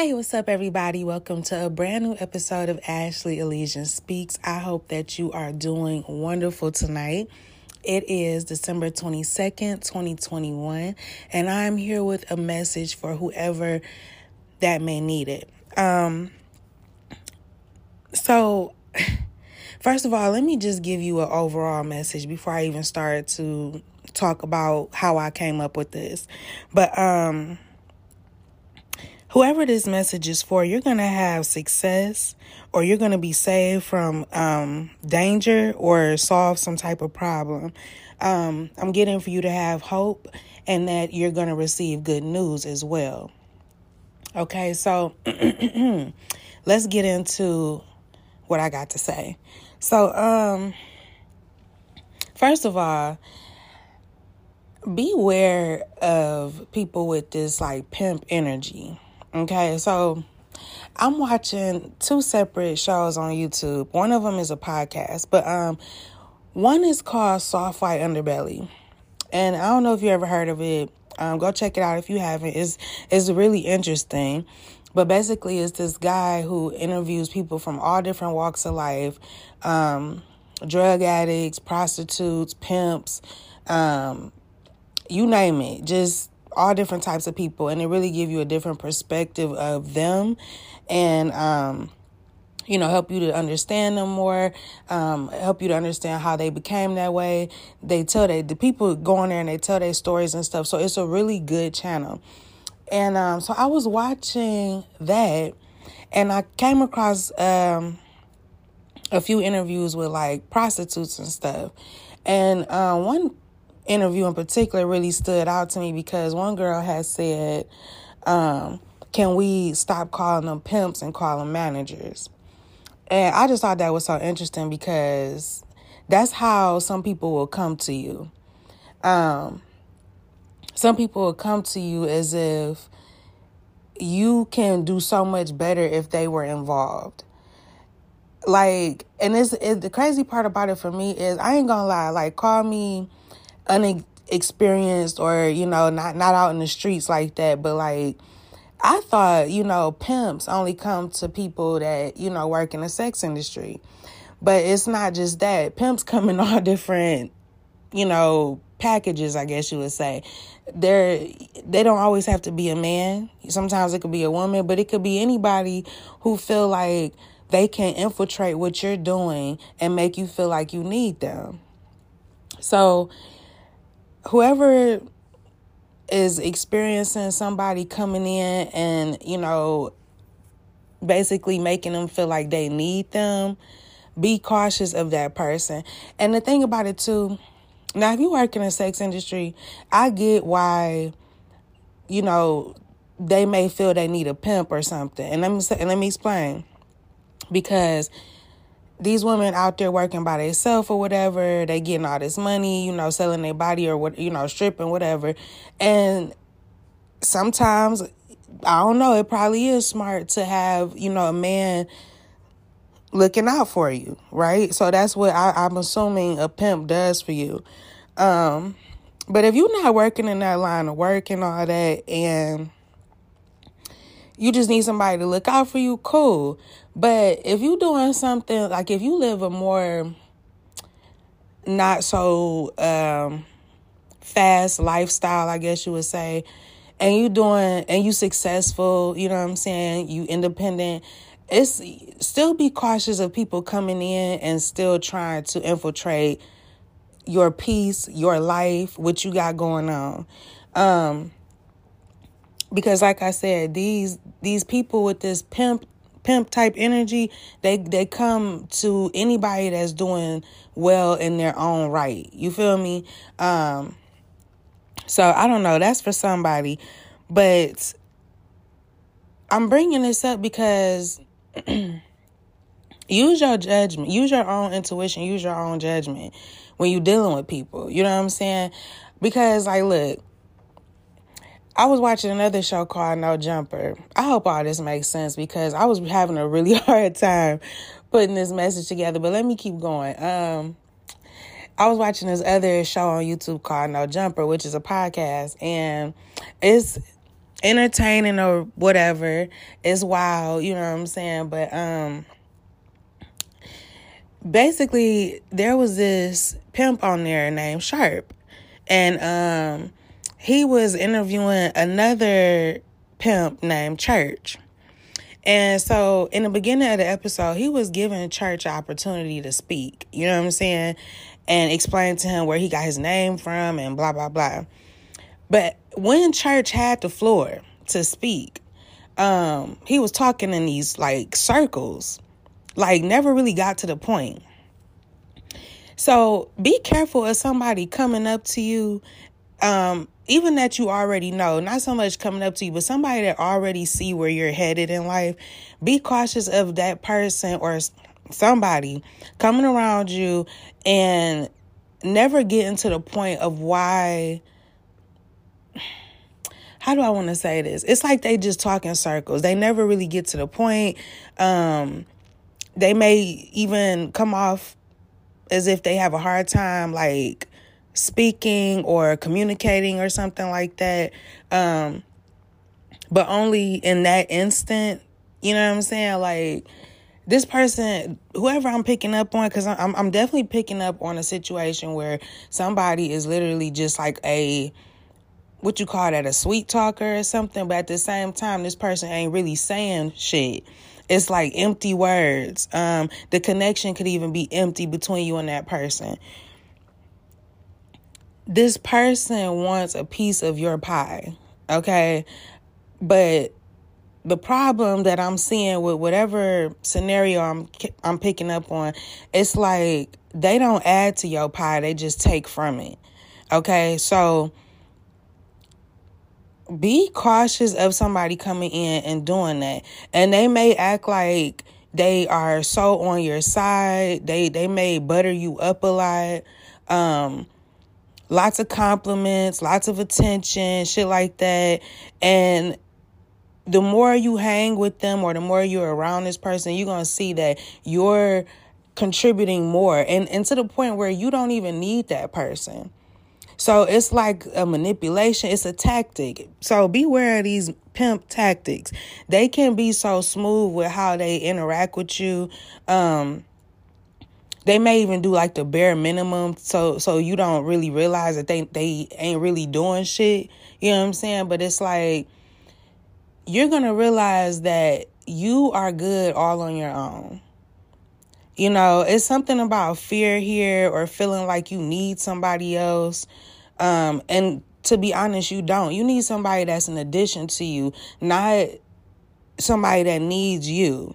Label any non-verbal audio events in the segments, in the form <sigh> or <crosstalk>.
Hey, what's up, everybody? Welcome to a brand new episode of Ashley Elysian Speaks. I hope that you are doing wonderful tonight. It is December 22nd, 2021, and I'm here with a message for whoever that may need it. Um, so, <laughs> first of all, let me just give you an overall message before I even start to talk about how I came up with this. But, um, whoever this message is for, you're going to have success or you're going to be saved from um, danger or solve some type of problem. Um, I'm getting for you to have hope and that you're going to receive good news as well. Okay, so <clears throat> let's get into what I got to say. So, um, first of all, beware of people with this like pimp energy Okay, so I'm watching two separate shows on YouTube. One of them is a podcast, but um, one is called Soft White Underbelly, and I don't know if you ever heard of it. Um, go check it out if you haven't. It's it's really interesting. But basically, it's this guy who interviews people from all different walks of life, um, drug addicts, prostitutes, pimps, um, you name it. Just all different types of people and it really give you a different perspective of them and um you know help you to understand them more um help you to understand how they became that way. They tell they the people go on there and they tell their stories and stuff. So it's a really good channel. And um so i was watching that and i came across um a few interviews with like prostitutes and stuff. And uh, one interview in particular really stood out to me because one girl had said, um, Can we stop calling them pimps and call them managers? And I just thought that was so interesting because that's how some people will come to you. Um, some people will come to you as if you can do so much better if they were involved. Like, and it's it, the crazy part about it for me is I ain't gonna lie. Like, call me unexperienced or you know not not out in the streets like that but like i thought you know pimps only come to people that you know work in the sex industry. But it's not just that. Pimps <laughs> come in all different you know packages i guess you would say. They're they don't always have to be a man. Sometimes it could be a woman but it could be anybody who feel like they can infiltrate what you're doing and make you feel like you need them. So whoever is experiencing somebody coming in and, you know, basically making them feel like they need them, be cautious of that person. And the thing about it too, now if you work in the sex industry, I get why, you know, they may feel they need a pimp or something. And let me and let me explain. Because these women out there working by themselves or whatever, they getting all this money, you know, selling their body or what, you know, stripping, whatever. And sometimes, I don't know, it probably is smart to have, you know, a man looking out for you, right? So that's what I, I'm assuming a pimp does for you. Um, but if you're not working in that line of work and all that, and you just need somebody to look out for you, cool. But if you doing something like if you live a more not so um, fast lifestyle, I guess you would say, and you doing and you successful, you know what I'm saying? You independent. It's still be cautious of people coming in and still trying to infiltrate your peace, your life, what you got going on. Um, because like I said, these these people with this pimp pimp type energy, they they come to anybody that's doing well in their own right. You feel me? Um so I don't know, that's for somebody, but I'm bringing this up because <clears throat> use your judgment, use your own intuition, use your own judgment when you're dealing with people. You know what I'm saying? Because like look, I was watching another show called No Jumper. I hope all this makes sense because I was having a really <laughs> hard time putting this message together, but let me keep going. Um, I was watching this other show on YouTube called No Jumper, which is a podcast, and it's entertaining or whatever. It's wild, you know what I'm saying? But um basically there was this pimp on there named Sharp. And um he was interviewing another pimp named Church. And so in the beginning of the episode, he was giving Church opportunity to speak. You know what I'm saying? And explain to him where he got his name from and blah blah blah. But when Church had the floor to speak, um, he was talking in these like circles, like never really got to the point. So be careful of somebody coming up to you um, even that you already know, not so much coming up to you, but somebody that already see where you're headed in life, be cautious of that person or somebody coming around you and never getting to the point of why how do I want to say this? It's like they just talk in circles. They never really get to the point. Um, they may even come off as if they have a hard time like speaking or communicating or something like that. Um, but only in that instant, you know what I'm saying? Like this person, whoever I'm picking up on, because I'm I'm definitely picking up on a situation where somebody is literally just like a what you call that a sweet talker or something, but at the same time, this person ain't really saying shit. It's like empty words. Um, the connection could even be empty between you and that person this person wants a piece of your pie, okay? But the problem that I'm seeing with whatever scenario I'm I'm picking up on, it's like they don't add to your pie, they just take from it. Okay? So be cautious of somebody coming in and doing that. And they may act like they are so on your side. They they may butter you up a lot. Um lots of compliments, lots of attention, shit like that. And the more you hang with them or the more you're around this person, you're going to see that you're contributing more and, and to the point where you don't even need that person. So it's like a manipulation, it's a tactic. So beware of these pimp tactics. They can be so smooth with how they interact with you. Um, they may even do like the bare minimum so so you don't really realize that they they ain't really doing shit. You know what i'm saying? But it's like you're gonna realize that you are good all on your own. You know it's something about fear here or feeling like you need somebody else. Um and to be honest you don't. You need somebody that's an addition to you not somebody that needs you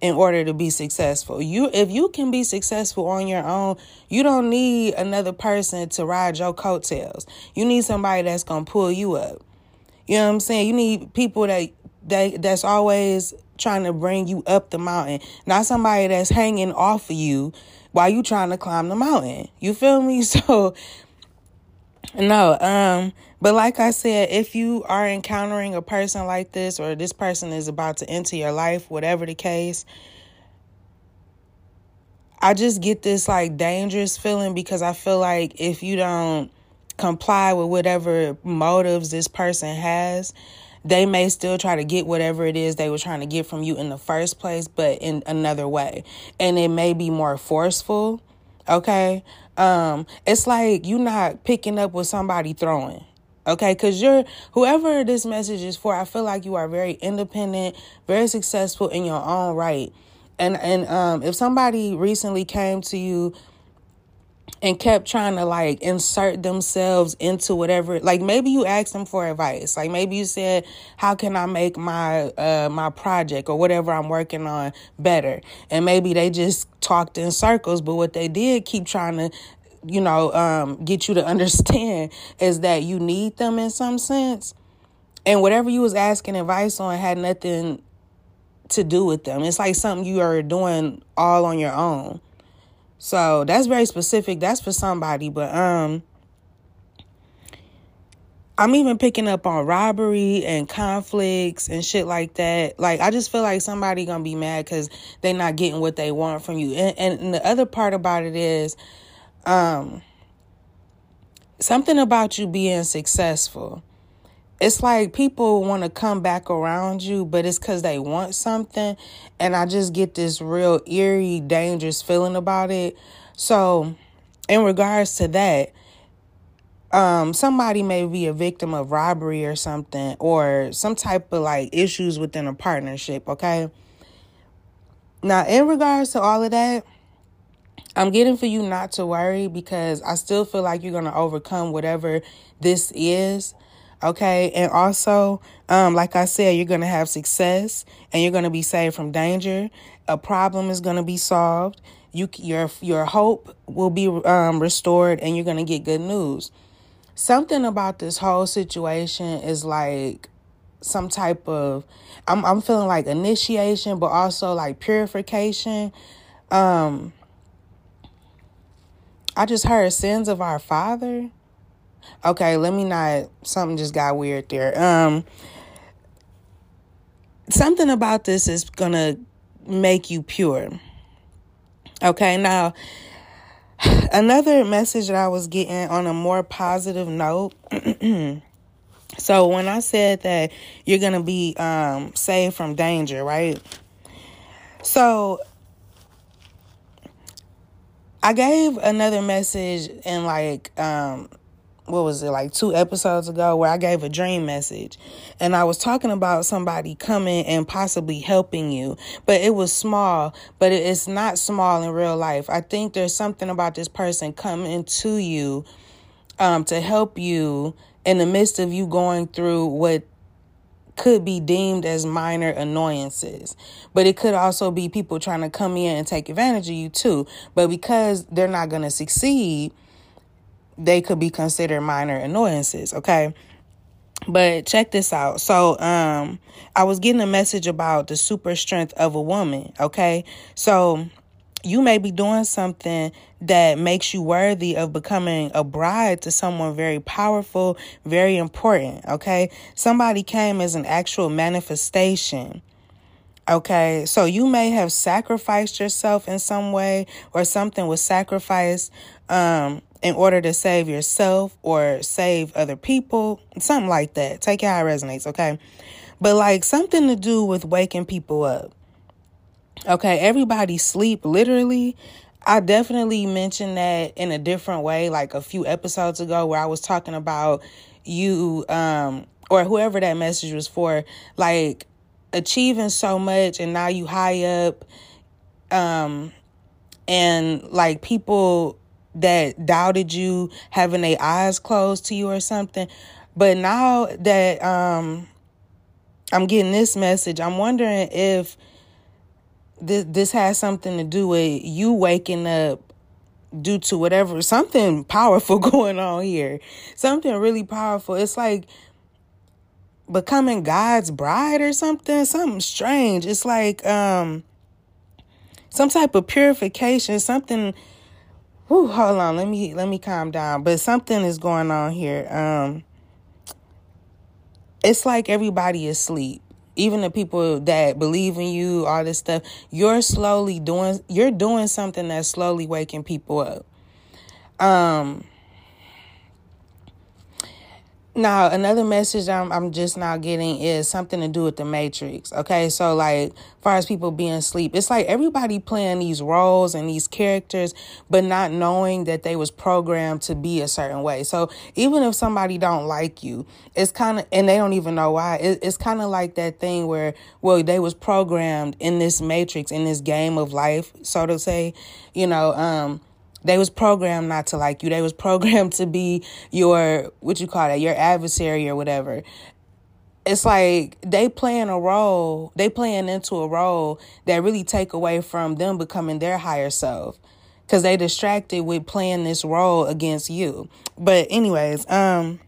in order to be successful. You if you can be successful on your own, you don't need another person to ride your coattails. You need somebody that's going to pull you up. You know what I'm saying? You need people that that that's always trying to bring you up the mountain, not somebody that's hanging off of you while you trying to climb the mountain. You feel me? <laughs> So no, um, but like I said, if you are encountering a person like this or this person is about to enter your life, whatever the case, I just get this like dangerous feeling because I feel like if you don't comply with whatever motives this person has, they may still try to get whatever it is they were trying to get from you in the first place, but in another way. And it may be more forceful. Okay. Um, it's like you're not picking up what somebody throwing. Okay, because you're whoever this message is for, I feel like you are very independent, very successful in your own right. And and um if somebody recently came to you and kept trying to like insert themselves into whatever like maybe you asked them for advice. Like maybe you said how can i make my uh my project or whatever i'm working on better? And maybe they just talked in circles but what they did keep trying to you know um get you to <laughs> understand is that you need them in some sense. And whatever you was asking advice on had nothing to do with them. It's like something you are doing all on your own so that's very specific. That's for somebody, but um I'm even picking up on robbery and conflicts and shit like that. Like I just feel like somebody gonna be mad because they're not getting what they want from you. And, and the other part about it is, um, something about you being successful it's like people want to come back around you, but it's because they want something. And I just get this real eerie, dangerous feeling about it. So, in regards to that, um, somebody may be a victim of robbery or something, or some type of like issues within a partnership, okay? Now, in regards to all of that, I'm getting for you not to worry because I still feel like you're going to overcome whatever this is. Okay. And also, um, like I said, you're going to have success and you're going to be saved from danger. A problem is going to be solved. You, your, your hope will be um, restored and you're going to get good news. Something about this whole situation is like some type of, I'm, I'm feeling like initiation, but also like purification. Um, I just heard sins of our father. Okay, let me not something just got weird there. Um something about this is going to make you pure. Okay, now <sighs> another message that I was getting on a more positive note. <clears throat> so when I said that you're to be um saved from danger, right? So I gave another message in like um what was it like two episodes ago where I gave a dream message and I was talking about somebody coming and possibly helping you, but it was small, but it's not small in real life. I think there's something about this person coming to you um, to help you in the midst of you going through what could be deemed as minor annoyances. But it could also be people trying to come in and take advantage of you too. But because they're not going to succeed, they could be considered minor annoyances, okay? But check this out. So, um I was getting a message about the super strength of a woman, okay? So, you may be doing something that makes you worthy of becoming a bride to someone very powerful, very important, okay? Somebody came as an actual manifestation. Okay, so you may have sacrificed yourself in some way, or something was sacrificed um, in order to save yourself or save other people, something like that. Take it how it resonates, okay? But like something to do with waking people up. Okay, everybody sleep literally. I definitely mentioned that in a different way, like a few episodes ago, where I was talking about you, um, or whoever that message was for, like achieving so much, and now you high up, um, and like people that doubted you having their eyes closed to you or something. But now that um, I'm getting this message, I'm wondering if this this has something to do with you waking up due to whatever something powerful <laughs> going on here. Something really powerful. It's like becoming God's bride or something, something strange. It's like um some type of purification, something Whew, hold on, let me let me calm down. But something is going on here. Um it's like everybody is asleep. Even the people that believe in you, all this stuff, you're slowly doing you're doing something that's slowly waking people up. Um now, another message I'm I'm just now getting is something to do with the Matrix. Okay, so like, far as people being asleep, it's like everybody playing these roles and these characters, but not knowing that they was programmed to be a certain way. So even if somebody don't like you, it's kind of and they don't even know why. It, it's kind of like that thing where well they was programmed in this Matrix in this game of life, so to say. You know, um they was programmed not to like you. They was <laughs> programmed to be your what you call that, your adversary or whatever. It's like they playing a role, they playing into a role that really take away from them becoming their higher self. Cause they distracted with playing this role against you. But anyways, um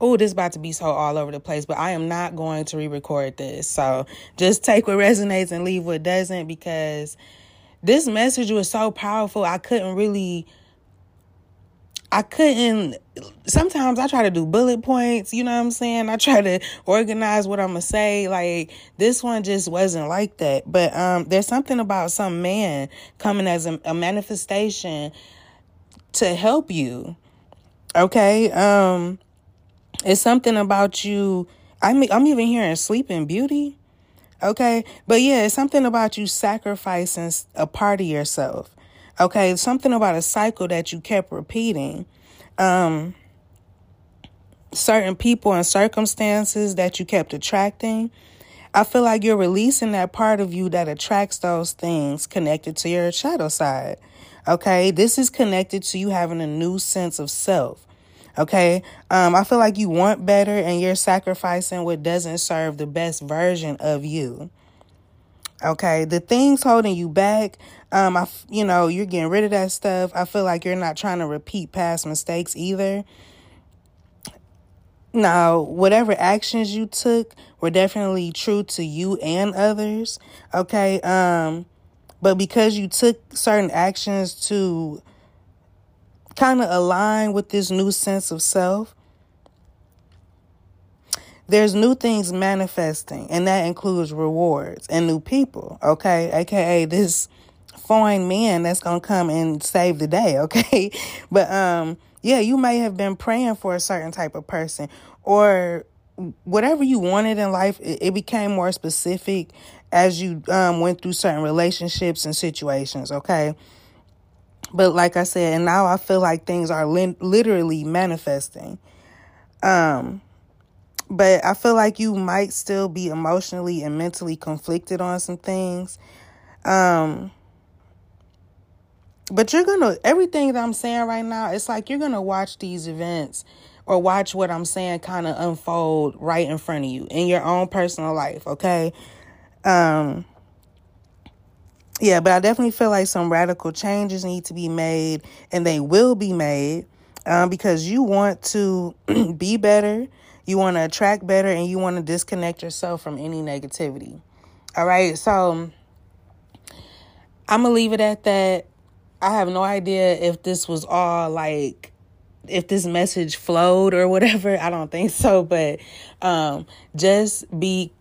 oh, this about to be so all over the place, but I am not going to re-record this. So just take what resonates and leave what doesn't because this message was so powerful. I couldn't really I couldn't sometimes I try to do bullet points, you know what I'm saying? I try to organize what I'm gonna say. Like this one just wasn't like that. But um there's something about some man coming as a, a manifestation to help you. Okay? Um It's something about you. I mean I'm even hearing Sleeping Beauty. Okay. But yeah, it's something about you sacrificing a part of yourself. Okay. It's Something about a cycle that you kept repeating. Um, certain people and circumstances that you kept attracting. I feel like you're releasing that part of you that attracts those things connected to your shadow side. Okay. This is connected to you having a new sense of self. Okay. Um, I feel like you want better and you're sacrificing what doesn't serve the best version of you. Okay. The things holding you back, um, I, you know, you're getting rid of that stuff. I feel like you're not trying to repeat past mistakes either. Now, whatever actions you took were definitely true to you and others. Okay. Um, but because you took certain actions to kind of align with this new sense of self, there's new things manifesting, and that includes rewards and new people, okay? AKA this foreign man that's gonna come and save the day, <laughs> okay? But um, yeah, you may have been praying for a certain type of person or whatever you wanted in life, it, it became more specific as you um, went through certain relationships and situations, okay? But like I said, and now I feel like things are li- literally manifesting. Um, but I feel like you might still be emotionally and mentally conflicted on some things. Um, but you're gonna everything that I'm saying right now, it's like you're gonna watch these events or watch what I'm saying kind of unfold right in front of you in your own personal life, okay? Um yeah, but I definitely feel like some radical changes need to be made, and they will be made um, because you want to <clears throat> be better, you want to attract better, and you want to disconnect yourself from any negativity. All right, so I'm gonna leave it at that. I have no idea if this was all like if this message flowed or whatever. <laughs> I don't think so, but um, just be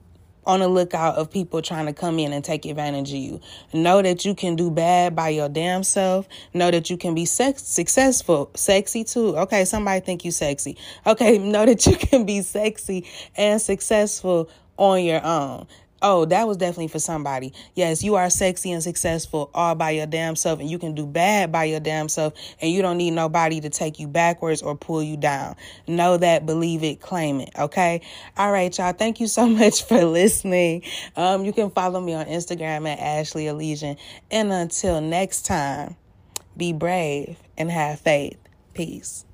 on the lookout of people trying to come in and take advantage of you. Know that you can do bad by your damn self. Know that you can be sex- successful, sexy too. Okay, somebody think you sexy. Okay, <laughs> know that you can be sexy and successful on your own. Oh, that was definitely for somebody. Yes, you are sexy and successful all by your damn self, and you can do bad by your damn self, and you don't need nobody to take you backwards or pull you down. Know that, believe it, claim it. Okay. All right, y'all. Thank you so <laughs> much for listening. Um, you can follow me on Instagram at Ashley Elysian. And until next time, be brave and have faith. Peace.